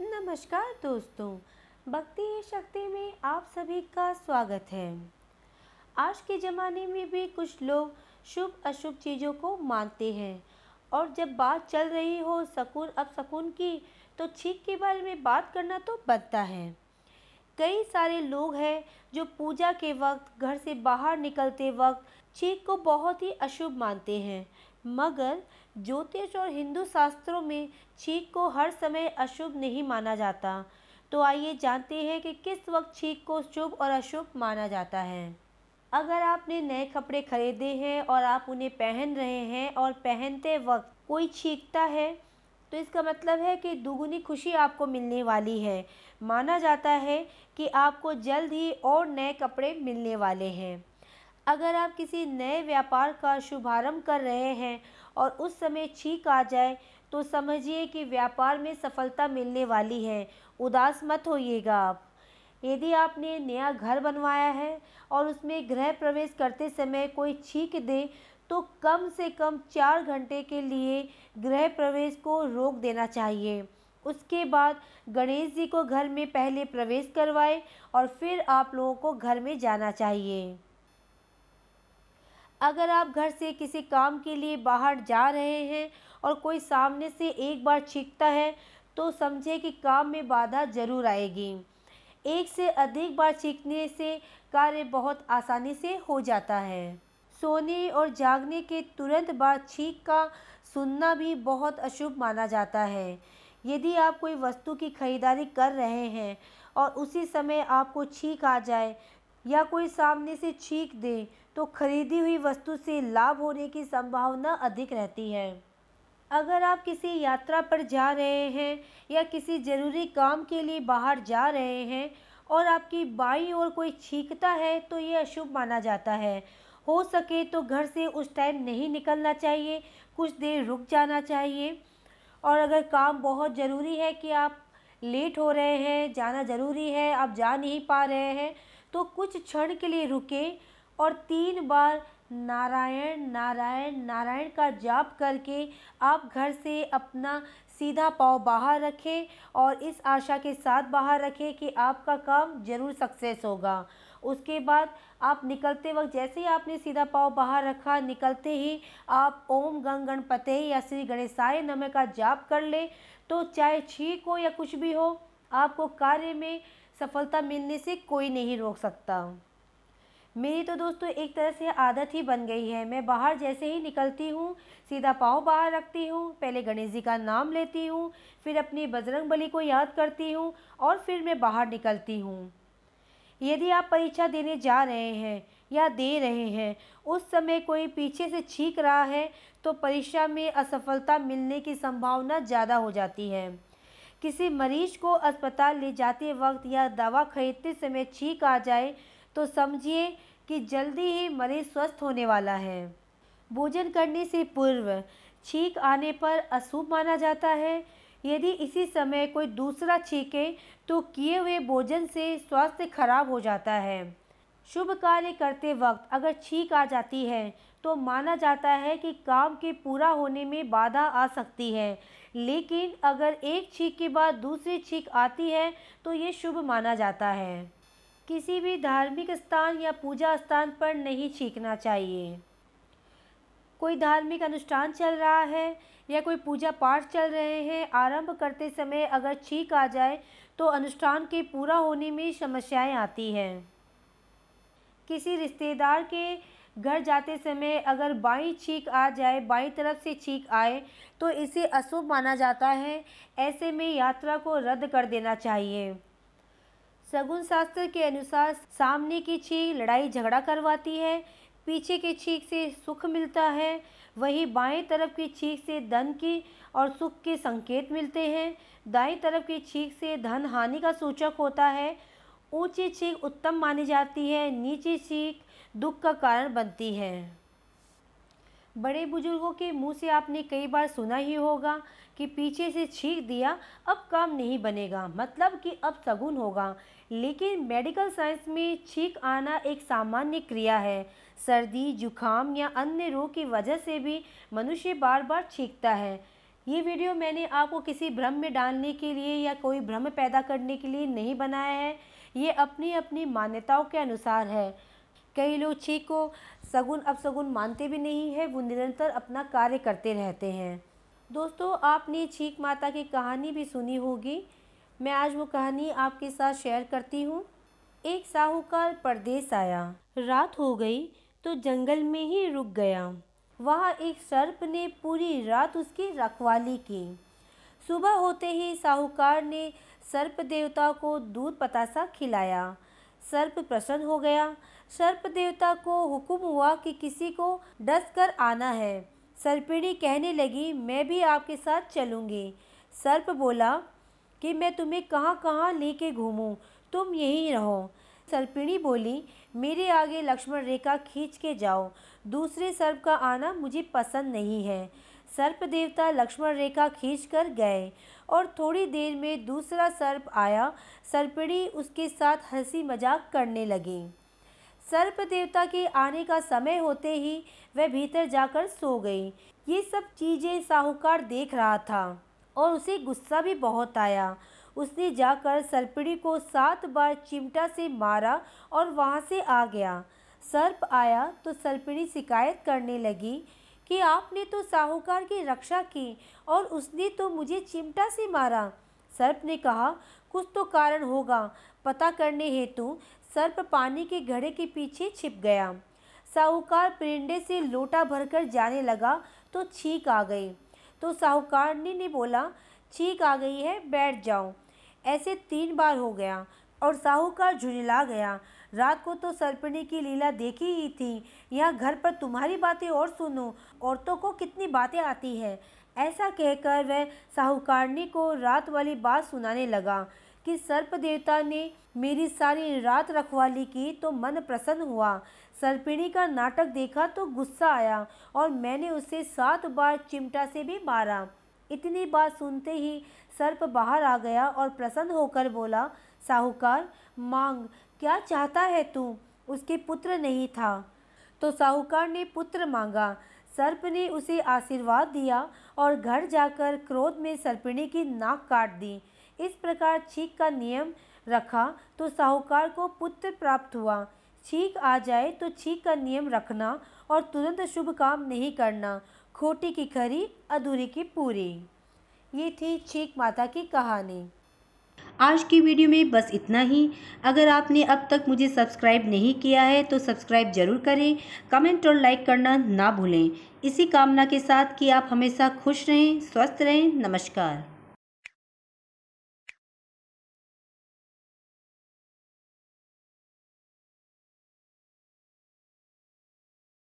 नमस्कार दोस्तों, भक्ति ही शक्ति में आप सभी का स्वागत है। आज के ज़माने में भी कुछ लोग शुभ अशुभ चीज़ों को मानते हैं और जब बात चल रही हो सकून, अब सकून की तो छीक के बारे में बात करना तो बनता है। कई सारे लोग हैं जो पूजा के वक्त, घर से बाहर निकलते वक्त छीक को बहुत ही अशुभ मानते हैं। मगर ज्योतिष और हिंदू शास्त्रों में छींक को हर समय अशुभ नहीं माना जाता। तो आइए जानते हैं कि किस वक्त छींक को शुभ और अशुभ माना जाता है। अगर आपने नए कपड़े खरीदे हैं और आप उन्हें पहन रहे हैं और पहनते वक्त कोई छींकता है तो इसका मतलब है कि दुगुनी खुशी आपको मिलने वाली है। माना जाता है कि आपको जल्द ही और नए कपड़े मिलने वाले हैं। अगर आप किसी नए व्यापार का शुभारंभ कर रहे हैं और उस समय छींक आ जाए तो समझिए कि व्यापार में सफलता मिलने वाली है। उदास मत होइएगा आप। यदि आपने नया घर बनवाया है और उसमें गृह प्रवेश करते समय कोई छींक दे तो कम से कम चार घंटे के लिए गृह प्रवेश को रोक देना चाहिए। उसके बाद गणेश जी को घर में पहले प्रवेश करवाएँ और फिर आप लोगों को घर में जाना चाहिए। अगर आप घर से किसी काम के लिए बाहर जा रहे हैं और कोई सामने से एक बार छींकता है तो समझे कि काम में बाधा ज़रूर आएगी। एक से अधिक बार छींकने से कार्य बहुत आसानी से हो जाता है। सोने और जागने के तुरंत बाद छींक का सुनना भी बहुत अशुभ माना जाता है। यदि आप कोई वस्तु की खरीदारी कर रहे हैं और उसी समय आपको छींक आ जाए या कोई सामने से छींक दे तो खरीदी हुई वस्तु से लाभ होने की संभावना अधिक रहती है। अगर आप किसी यात्रा पर जा रहे हैं या किसी ज़रूरी काम के लिए बाहर जा रहे हैं और आपकी बाई ओर कोई छींकता है तो ये अशुभ माना जाता है। हो सके तो घर से उस टाइम नहीं निकलना चाहिए, कुछ देर रुक जाना चाहिए। और अगर काम बहुत ज़रूरी है कि आप लेट हो रहे हैं, जाना ज़रूरी है, आप जा नहीं पा रहे हैं तो कुछ क्षण के लिए रुके और तीन बार नारायण नारायण नारायण का जाप करके आप घर से अपना सीधा पाँव बाहर रखें और इस आशा के साथ बाहर रखें कि आपका काम ज़रूर सक्सेस होगा। उसके बाद आप निकलते वक्त जैसे ही आपने सीधा पाँव बाहर रखा, निकलते ही आप ओम गंग गणपते या श्री गणेशाय नमः का जाप कर ले। तो चाहे छींक हो या कुछ भी हो, आपको कार्य में सफलता मिलने से कोई नहीं रोक सकता। मेरी तो दोस्तों एक तरह से आदत ही बन गई है। मैं बाहर जैसे ही निकलती हूँ, सीधा पाँव बाहर रखती हूँ, पहले गणेश जी का नाम लेती हूँ, फिर अपनी बजरंग बली को याद करती हूँ और फिर मैं बाहर निकलती हूँ। यदि आप परीक्षा देने जा रहे हैं या दे रहे हैं, उस समय कोई पीछे से छींक रहा है तो परीक्षा में असफलता मिलने की संभावना ज़्यादा हो जाती है। किसी मरीज़ को अस्पताल ले जाते वक्त या दवा खरीदते समय छींक आ जाए तो समझिए कि जल्दी ही मरीज़ स्वस्थ होने वाला है। भोजन करने से पूर्व छींक आने पर अशुभ माना जाता है। यदि इसी समय कोई दूसरा छींके तो किए हुए भोजन से स्वास्थ्य खराब हो जाता है। शुभ कार्य करते वक्त अगर छींक आ जाती है तो माना जाता है कि काम के पूरा होने में बाधा आ सकती है। लेकिन अगर एक छींक के बाद दूसरी छींक आती है तो ये शुभ माना जाता है। किसी भी धार्मिक स्थान या पूजा स्थान पर नहीं छींकना चाहिए। कोई धार्मिक अनुष्ठान चल रहा है या कोई पूजा पाठ चल रहे हैं, आरंभ करते समय अगर छींक आ जाए तो अनुष्ठान के पूरा होने में समस्याएँ आती हैं। किसी रिश्तेदार के घर जाते समय अगर बाई छींक आ जाए, बाई तरफ़ से छींक आए तो इसे अशुभ माना जाता है। ऐसे में यात्रा को रद्द कर देना चाहिए। सगुन शास्त्र के अनुसार सामने की छींक लड़ाई झगड़ा करवाती है, पीछे के छींक से सुख मिलता है, वही बाएँ तरफ़ की छींक से धन की और सुख के संकेत मिलते हैं। दाएँ तरफ़ की छींक से धन हानि का सूचक होता है। ऊँची छींक उत्तम मानी जाती है, नीची छींक दुख का कारण बनती है। बड़े बुज़ुर्गों के मुँह से आपने कई बार सुना ही होगा कि पीछे से छींक दिया, अब काम नहीं बनेगा। मतलब कि अब सगुन होगा। लेकिन मेडिकल साइंस में छींक आना एक सामान्य क्रिया है। सर्दी जुखाम या अन्य रोग की वजह से भी मनुष्य बार बार छींकता है। ये वीडियो मैंने आपको किसी भ्रम में डालने के लिए या कोई भ्रम पैदा करने के लिए नहीं बनाया है। ये अपनी अपनी मान्यताओं के अनुसार है। कई लोग छीक को सगुन अपसगुन मानते भी नहीं है। वो निरंतर अपना कार्य करते रहते हैं। दोस्तों, आपने छीक माता की कहानी भी सुनी होगी। मैं आज वो कहानी आपके साथ शेयर करती हूँ। एक साहूकार परदेश आया। रात हो गई तो जंगल में ही रुक गया। वहाँ एक सर्प ने पूरी रात उसकी रखवाली की। सुबह होते ही साहूकार ने सर्प देवता को दूध पतासा खिलाया। सर्प प्रसन्न हो गया। सर्प देवता को हुक्म हुआ कि किसी को डस कर आना है। सर्पिणी कहने लगी, मैं भी आपके साथ चलूँगी। सर्प बोला, कि मैं तुम्हें कहाँ कहाँ लेके घूमूँ? तुम यहीं रहो। सर्पिणी बोली, मेरे आगे लक्ष्मण रेखा खींच के जाओ। दूसरे सर्प का आना मुझे पसंद नहीं है। सर्प देवता लक्ष्मण रेखा खींच कर गए और थोड़ी देर में दूसरा सर्प आया। सर्पिणी उसके साथ हँसी मज़ाक करने लगी। सर्प देवता के आने का समय होते ही वह भीतर जाकर सो गई। ये सब चीज़ें साहूकार देख रहा था और उसे गुस्सा भी बहुत आया। उसने जाकर सर्पिणी को सात बार चिमटा से मारा और वहाँ से आ गया। सर्प आया तो सर्पिणी शिकायत करने लगी कि आपने तो साहूकार की रक्षा की और उसने तो मुझे चिमटा से मारा। सर्प ने कहा, कुछ तो कारण होगा। पता करने हेतु सर्प पानी के घड़े के पीछे छिप गया। साहूकार परिंडे से लोटा भरकर जाने लगा तो छींक आ गई। तो साहूकारनी ने बोला, छींक आ गई है, बैठ जाओ। ऐसे तीन बार हो गया और साहूकार झुंझला गया। रात को तो सर्पिणी की लीला देखी ही थी। यहाँ घर पर तुम्हारी बातें और सुनो, औरतों को कितनी बातें आती है। ऐसा कहकर वह साहूकारनी को रात वाली बात सुनाने लगा। कि सर्प देवता ने मेरी सारी रात रखवाली की तो मन प्रसन्न हुआ। सर्पिणी का नाटक देखा तो गुस्सा आया और मैंने उसे सात बार चिमटा से भी मारा। इतनी बात सुनते ही सर्प बाहर आ गया और प्रसन्न होकर बोला, साहूकार, मांग, क्या चाहता है तू? उसके पुत्र नहीं था। तो साहूकार ने पुत्र मांगा। सर्प ने उसे आशीर्वाद दिया और घर जाकर क्रोध में सर्पिणी की नाक काट दी। इस प्रकार छीक का नियम रखा तो साहूकार को पुत्र प्राप्त हुआ। छीक आ जाए तो छीक का नियम रखना और तुरंत शुभ काम नहीं करना। खोटी की खरी, अधूरी की पूरी। ये थी छीक माता की कहानी। आज की वीडियो में बस इतना ही। अगर आपने अब तक मुझे सब्सक्राइब नहीं किया है तो सब्सक्राइब ज़रूर करें, कमेंट और लाइक करना ना भूलें। इसी कामना के साथ कि आप हमेशा खुश रहें, स्वस्थ रहें। नमस्कार।